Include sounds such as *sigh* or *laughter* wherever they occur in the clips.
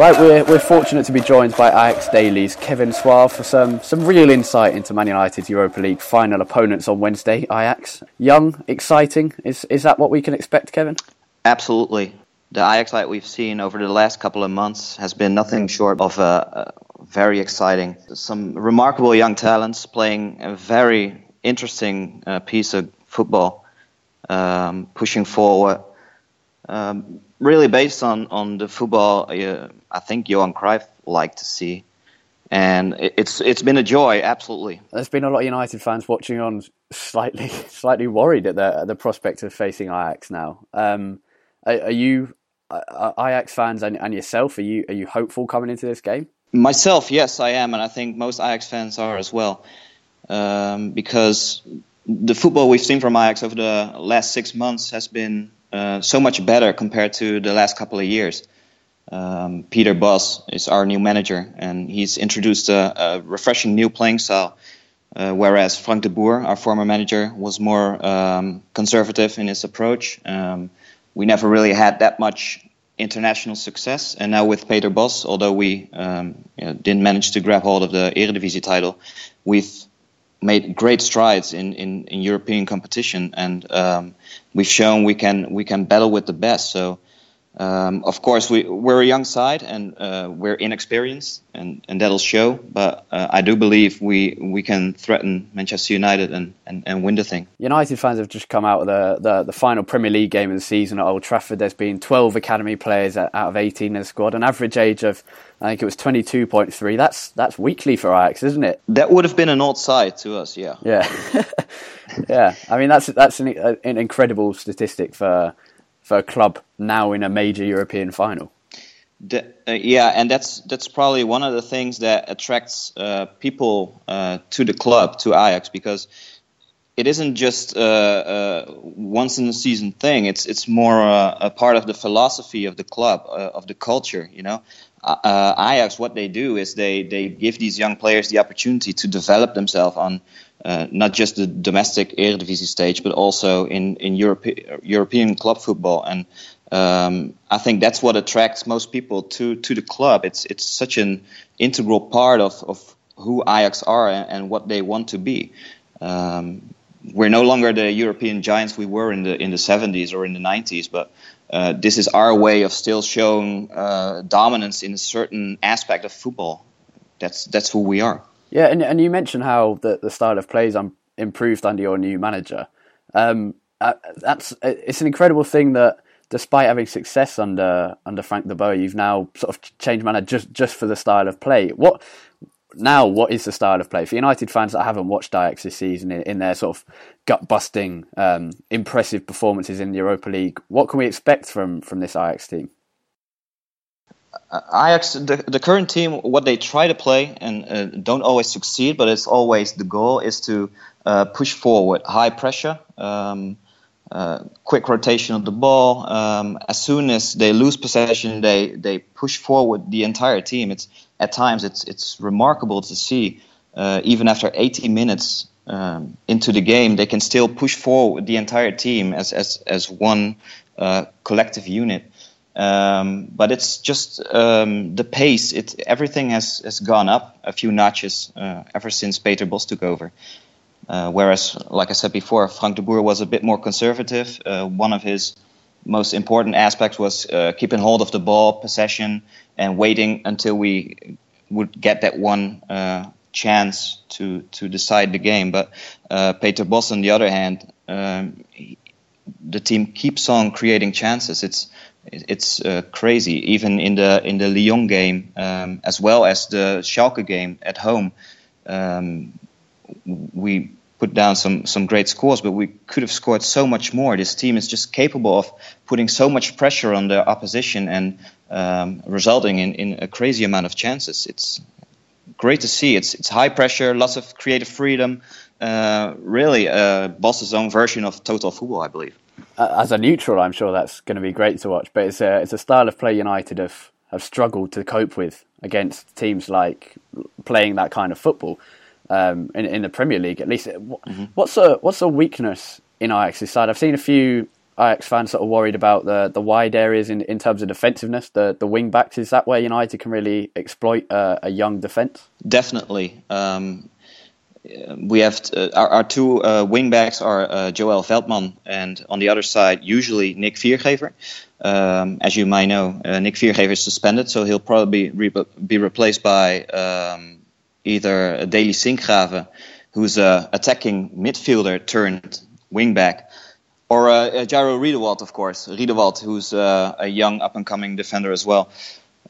Right, we're, we're fortunate to be joined by Ajax Daily's Kevin Suave for some, some real insight into Man United's Europa League final opponents on Wednesday, Ajax. Young, exciting, is, is that what we can expect, Kevin? Absolutely. The Ajax that we've seen over the last couple of months has been nothing short of uh, uh, very exciting. Some remarkable young talents playing a very interesting uh, piece of football, um, pushing forward. Um, really based on, on the football uh, I think Johan Cruyff liked to see. And it- it's it's been a joy, absolutely. There's been a lot of United fans watching on slightly *laughs* slightly worried at the, at the prospect of facing Ajax now. Um, are, are you uh, Ajax fans and, and yourself, are you, are you hopeful coming into this game? Myself, yes, I am, and I think most Ajax fans are as well, um, because the football we've seen from Ajax over the last six months has been uh, so much better compared to the last couple of years. Um, Peter Bosz is our new manager, and he's introduced a, a refreshing new playing style. Uh, whereas Frank de Boer, our former manager, was more um, conservative in his approach. Um, we never really had that much international success, and now with Peter Bosz, although we um, you know, didn't manage to grab hold of the Eredivisie title, we've made great strides in, in, in European competition, and um, we've shown we can we can battle with the best. So. Um, of course, we, we're a young side and uh, we're inexperienced, and, and that'll show. But uh, I do believe we, we can threaten Manchester United and, and, and win the thing. United fans have just come out of the, the, the final Premier League game of the season at Old Trafford. There's been 12 academy players out of 18 in the squad, an average age of, I think it was 22.3. That's that's weekly for Ajax, isn't it? That would have been an odd side to us, yeah. Yeah, *laughs* yeah. I mean, that's that's an, an incredible statistic for for a club now in a major European final. The, uh, yeah, and that's that's probably one of the things that attracts uh, people uh, to the club to Ajax because it isn't just a, a once in a season thing. It's it's more a, a part of the philosophy of the club, uh, of the culture. You know, uh, Ajax what they do is they they give these young players the opportunity to develop themselves on uh, not just the domestic Eredivisie stage, but also in in Europe, European club football. And um, I think that's what attracts most people to to the club. It's it's such an integral part of of who Ajax are and, and what they want to be. Um, we're no longer the European giants we were in the in the 70s or in the 90s, but uh, this is our way of still showing uh, dominance in a certain aspect of football. That's that's who we are. Yeah, and and you mentioned how the the style of play is um, improved under your new manager. Um, uh, that's it's an incredible thing that despite having success under under Frank de Boer, you've now sort of changed manager just just for the style of play. What now, what is the style of play for United fans that haven't watched Ajax this season in, in their sort of gut busting, um, impressive performances in the Europa League? What can we expect from from this Ajax team? Ajax, the, the current team, what they try to play and uh, don't always succeed, but it's always the goal is to uh, push forward, high pressure, um, uh, quick rotation of the ball. Um, as soon as they lose possession, they they push forward the entire team. It's at times it's it's remarkable to see, uh, even after 80 minutes um, into the game, they can still push forward the entire team as as as one uh, collective unit. Um, but it's just um, the pace. It everything has, has gone up a few notches uh, ever since Peter Bosz took over. Uh, whereas, like I said before, Frank de Boer was a bit more conservative. Uh, one of his most important aspects was uh, keeping hold of the ball, possession, and waiting until we would get that one uh, chance to to decide the game. But uh, Peter Bosz, on the other hand, um, he, the team keeps on creating chances. It's it's uh, crazy. Even in the in the Lyon game, um, as well as the Schalke game at home, um, we put down some some great scores, but we could have scored so much more. This team is just capable of putting so much pressure on the opposition and um, resulting in, in a crazy amount of chances. It's great to see. It's it's high pressure, lots of creative freedom. Uh, really, uh, Bosz's own version of total football, I believe as a neutral, I'm sure that's going to be great to watch. But it's a it's a style of play United have have struggled to cope with against teams like playing that kind of football um, in in the Premier League. At least, mm-hmm. what's a what's a weakness in Ajax's side? I've seen a few Ajax fans sort of worried about the the wide areas in, in terms of defensiveness. The the wing backs is that where United can really exploit uh, a young defence? Definitely. Um, we have t- uh, our, our, two uh, wingbacks are uh, Joel Veltman and on the other side usually Nick Viergever. Um, as you might know, uh, Nick Viergever is suspended, so he'll probably re- be replaced by um, either Daley Sinkgraven, who's a attacking midfielder turned wingback, or uh, uh, Jairo Riedewald, of course, Riedewald, who's uh, a young up and coming defender as well.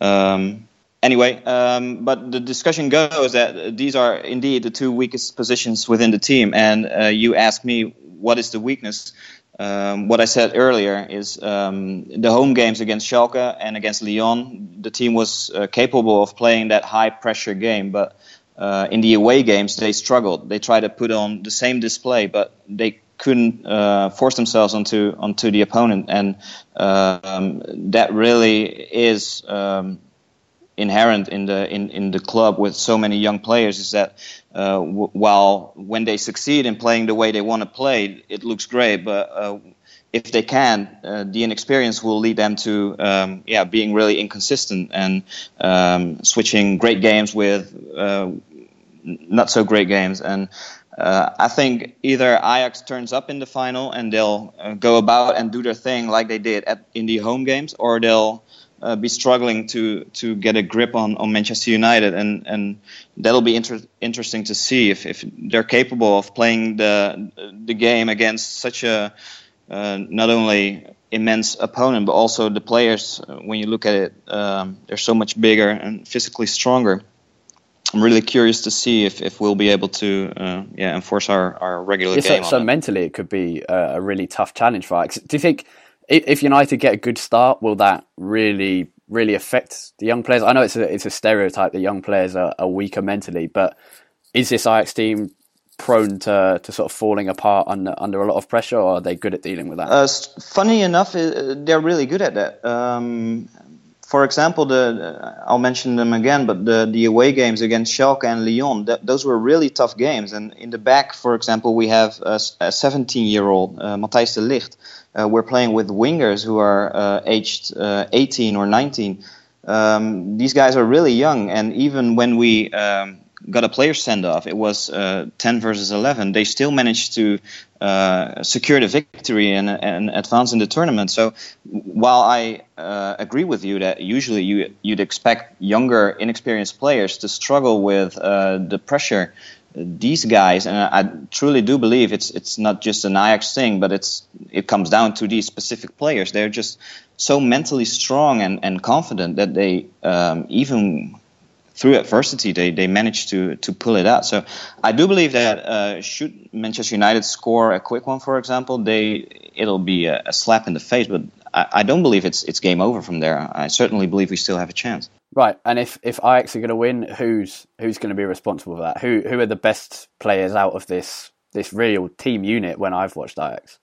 Um, anyway, um, but the discussion goes that these are indeed the two weakest positions within the team. And uh, you ask me, what is the weakness? Um, what I said earlier is um, the home games against Schalke and against Lyon, the team was uh, capable of playing that high pressure game, but uh, in the away games they struggled. They tried to put on the same display, but they couldn't uh, force themselves onto onto the opponent, and um, that really is um, inherent in the in, in the club with so many young players is that uh, w- while when they succeed in playing the way they want to play, it looks great, but uh, if they can, uh, the inexperience will lead them to um, yeah being really inconsistent and um, switching great games with uh, not so great games and. Uh, I think either Ajax turns up in the final and they'll uh, go about and do their thing like they did at, in the home games, or they'll uh, be struggling to to get a grip on, on Manchester United, and and that'll be inter- interesting to see if, if they're capable of playing the the game against such a uh, not only immense opponent but also the players. Uh, when you look at it, um, they're so much bigger and physically stronger. I'm really curious to see if, if we'll be able to uh, yeah enforce our, our regular game. So, so mentally, it could be a, a really tough challenge for Ajax. Do you think? If United get a good start, will that really really affect the young players? I know it's a it's a stereotype that young players are, are weaker mentally, but is this Ajax team prone to, to sort of falling apart under under a lot of pressure, or are they good at dealing with that? Uh, funny enough, uh, they're really good at that. Um, for example, the I'll mention them again, but the the away games against Schalke and Lyon, that, those were really tough games. And in the back, for example, we have a 17 year old uh, Matthijs de Ligt uh, we're playing with wingers who are uh, aged uh, 18 or 19. Um, these guys are really young, and even when we um, got a player send off, it was uh, 10 versus 11. They still managed to uh, secure the victory and, and, advance in the tournament. So while I uh, agree with you that usually you, you'd expect younger, inexperienced players to struggle with the pressure these guys, and I, truly do believe it's it's not just an Ajax thing, but it's it comes down to these specific players. They're just so mentally strong and, and confident that they um, even through adversity, they, they managed to to pull it out. So I do believe that uh, should Manchester United score a quick one, for example, they it'll be a, a slap in the face. But I, I, don't believe it's it's game over from there. I certainly believe we still have a chance. Right, and if, if Ajax are going to win, who's who's going to be responsible for that? Who who are the best players out of this this real team unit when I've watched Ajax?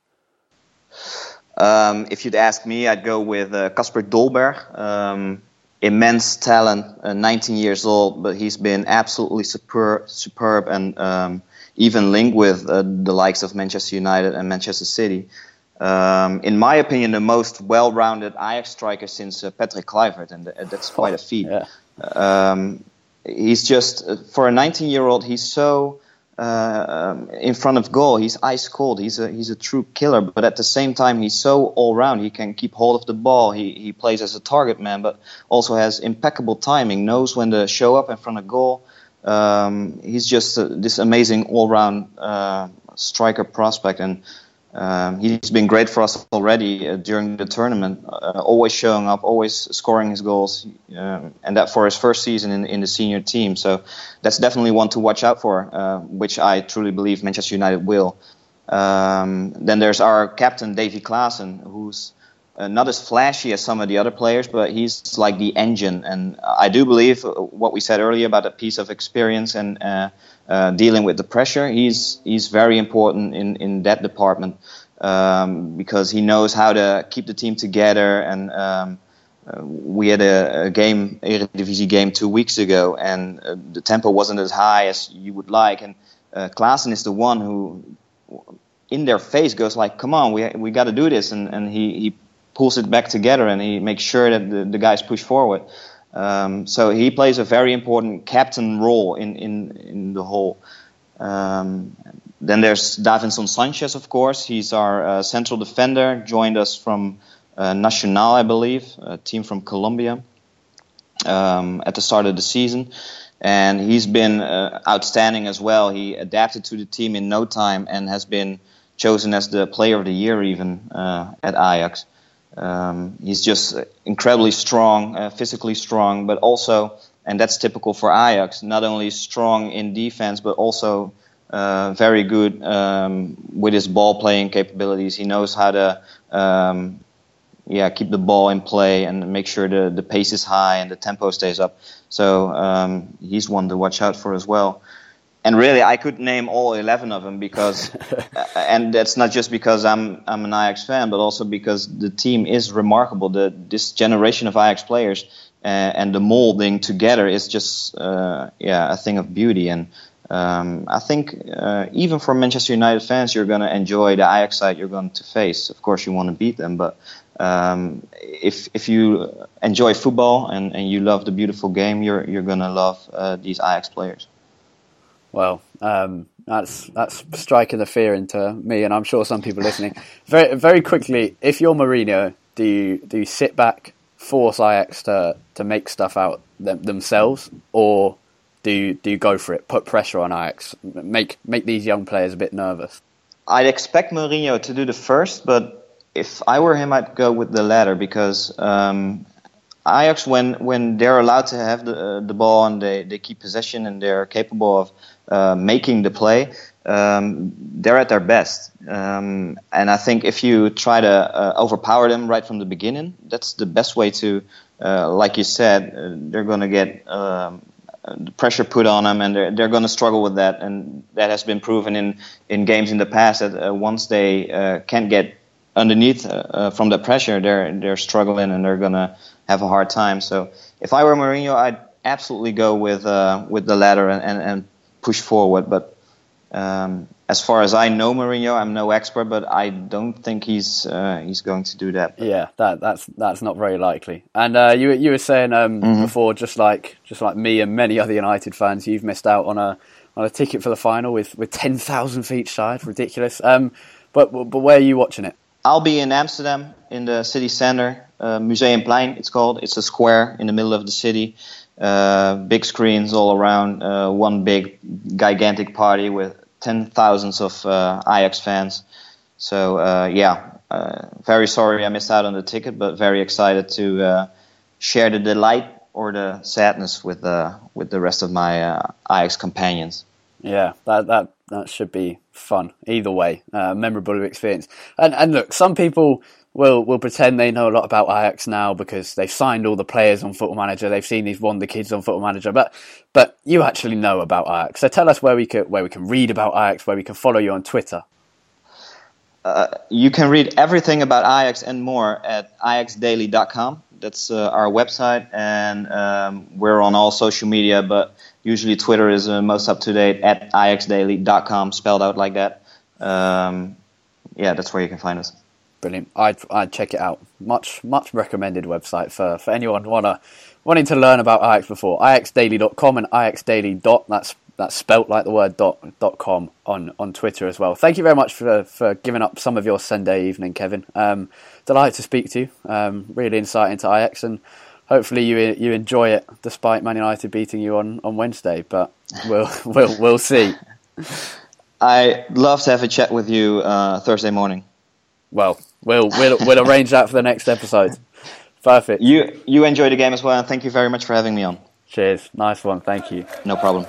Um, if you'd ask me, I'd go with Kasper uh, Dolberg. Um, immense talent, uh, 19 years old, but he's been absolutely superb, superb and um, even linked with uh, the likes of Manchester United and Manchester City. Um, in my opinion, the most well-rounded Ajax striker since uh, Patrick Kluivert, and that's quite a feat. Yeah. Um, he's just uh, for a 19-year-old, he's so uh, um, in front of goal. He's ice cold. He's a he's a true killer. But at the same time, he's so all round. He can keep hold of the ball. He he plays as a target man, but also has impeccable timing. Knows when to show up in front of goal. Um, he's just uh, this amazing all round uh, striker prospect and. Um, he's been great for us already uh, during the tournament, uh, always showing up, always scoring his goals, uh, and that for his first season in, in, the senior team. So that's definitely one to watch out for, uh, which I truly believe Manchester United will. Um, then there's our captain, Davy Klaassen, who's uh, not as flashy as some of the other players, but he's like the engine. And I do believe what we said earlier about a piece of experience and uh, uh, dealing with the pressure. He's he's very important in in that department um, because he knows how to keep the team together. And um, uh, we had a, a game, Eredivisie game two weeks ago, and uh, the tempo wasn't as high as you would like. And uh, Klaassen is the one who, in their face, goes like, "Come on, we we got to do this," and and he he pulls it back together and he makes sure that the, the guys push forward. Um, so he plays a very important captain role in in in the whole. Um, then there's Davinson Sanchez, of course. He's our uh, central defender. Joined us from uh, Nacional, I believe, a team from Colombia, um, at the start of the season. And he's been uh, outstanding as well. He adapted to the team in no time and has been chosen as the player of the year even uh, at Ajax. Um, he's just incredibly strong, uh, physically strong, but also, and that's typical for Ajax, not only strong in defense, but also uh, very good um, with his ball playing capabilities. He knows how to, um, yeah, keep the ball in play and make sure the the pace is high and the tempo stays up. So um, he's one to watch out for as well and really I could name all 11 of them because *laughs* and that's not just because I'm I'm an Ajax fan but also because the team is remarkable. The this generation of Ajax players uh, and the molding together is just uh, yeah a thing of beauty. And um, I think uh, even for Manchester United fans you're going to enjoy the Ajax side you're going to face. Of course you want to beat them but um, if if you enjoy football and, and you love the beautiful game you're you're going to love uh, these Ajax players well, um, that's that's striking the fear into me, and I'm sure some people listening. Very very quickly, if you're Mourinho, do you do you sit back, force Ajax to to make stuff out them, themselves, or do you do you go for it, put pressure on Ajax, make make these young players a bit nervous? I'd expect Mourinho to do the first, but if I were him, I'd go with the latter because um, Ajax, when when they're allowed to have the uh, the ball and they, they keep possession and they're capable of uh, making the play, um, they're at their best. Um, and I think if you try to uh, overpower them right from the beginning, that's the best way to, uh, like you said, uh, they're going to get um, the pressure put on them, and they're they're going to struggle with that. And that has been proven in in games in the past that uh, once they uh, can't get underneath from the pressure, they're they're struggling and they're going to have a hard time. So if I were Mourinho, I'd absolutely go with with the latter and, and, and push forward. But um, as far as I know, Mourinho, I'm no expert, but I don't think he's uh, he's going to do that. Yeah, that that's that's not very likely. And uh, you you were saying um, mm-hmm. before, just like just like me and many other United fans, you've missed out on a on a ticket for the final with with ten thousand feet side, ridiculous. Um, but but where are you watching it? I'll be in Amsterdam in the city center, uh, Museumplein. It's called. It's a square in the middle of the city. Uh, big screens all around, uh, one big gigantic party with ten thousands of uh, Ajax fans. So yeah, very sorry I missed out on the ticket, but very excited to share the delight or the sadness with the with the rest of my uh, Ajax companions. Yeah, that that that should be fun. Either way, uh, memorable experience. And and look, some people will we'll pretend they know a lot about Ajax now because they've signed all the players on Football Manager. They've seen these wonder kids on Football Manager, but but you actually know about Ajax. So tell us where we can where we can read about Ajax, where we can follow you on Twitter. Uh, you can read everything about Ajax and more at ajaxdaily.com. That's uh, our website, and um, we're on all social media, but usually Twitter is uh, most up to date at ajaxdaily.com, spelled out like that. Um, yeah, that's where you can find us. Brilliant. I'd I'd check it out. Much much recommended website for, for anyone wanna wanting to learn about Ajax before. AjaxDaily.com and AjaxDaily dot that's that's spelt like the word dot dot com on, on Twitter as well. Thank you very much for for giving up some of your Sunday evening, Kevin. Um, delighted to speak to you. Um, really insight into Ajax and hopefully you you enjoy it despite Man United beating you on, on Wednesday. But we'll *laughs* we'll we'll see. I love to have a chat with you uh, Thursday morning. Well, we'll we'll we'll arrange that for the next episode. Perfect. You you enjoy the game as well, and thank you very much for having me on. Cheers. Nice one. Thank you. No problem.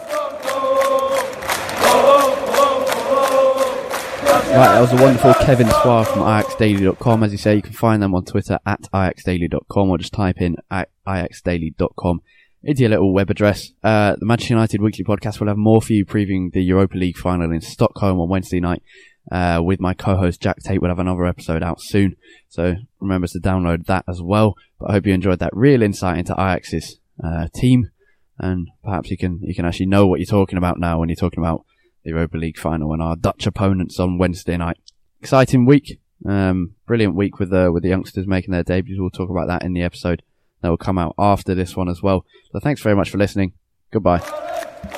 Right, that was a wonderful Kevin Suave from AjaxDaily.com. As you say, you can find them on Twitter at AjaxDaily.com or just type in AjaxDaily.com into your little web address. Uh, the Manchester United Weekly Podcast will have more for you previewing the Europa League final in Stockholm on Wednesday night. Uh, with my co-host Jack Tait, we'll have another episode out soon. So remember to download that as well. But I hope you enjoyed that real insight into Ajax's uh, team, and perhaps you can you can actually know what you're talking about now when you're talking about the Europa League final and our Dutch opponents on Wednesday night. Exciting week, um, brilliant week with the with the youngsters making their debuts. We'll talk about that in the episode that will come out after this one as well. So thanks very much for listening. Goodbye.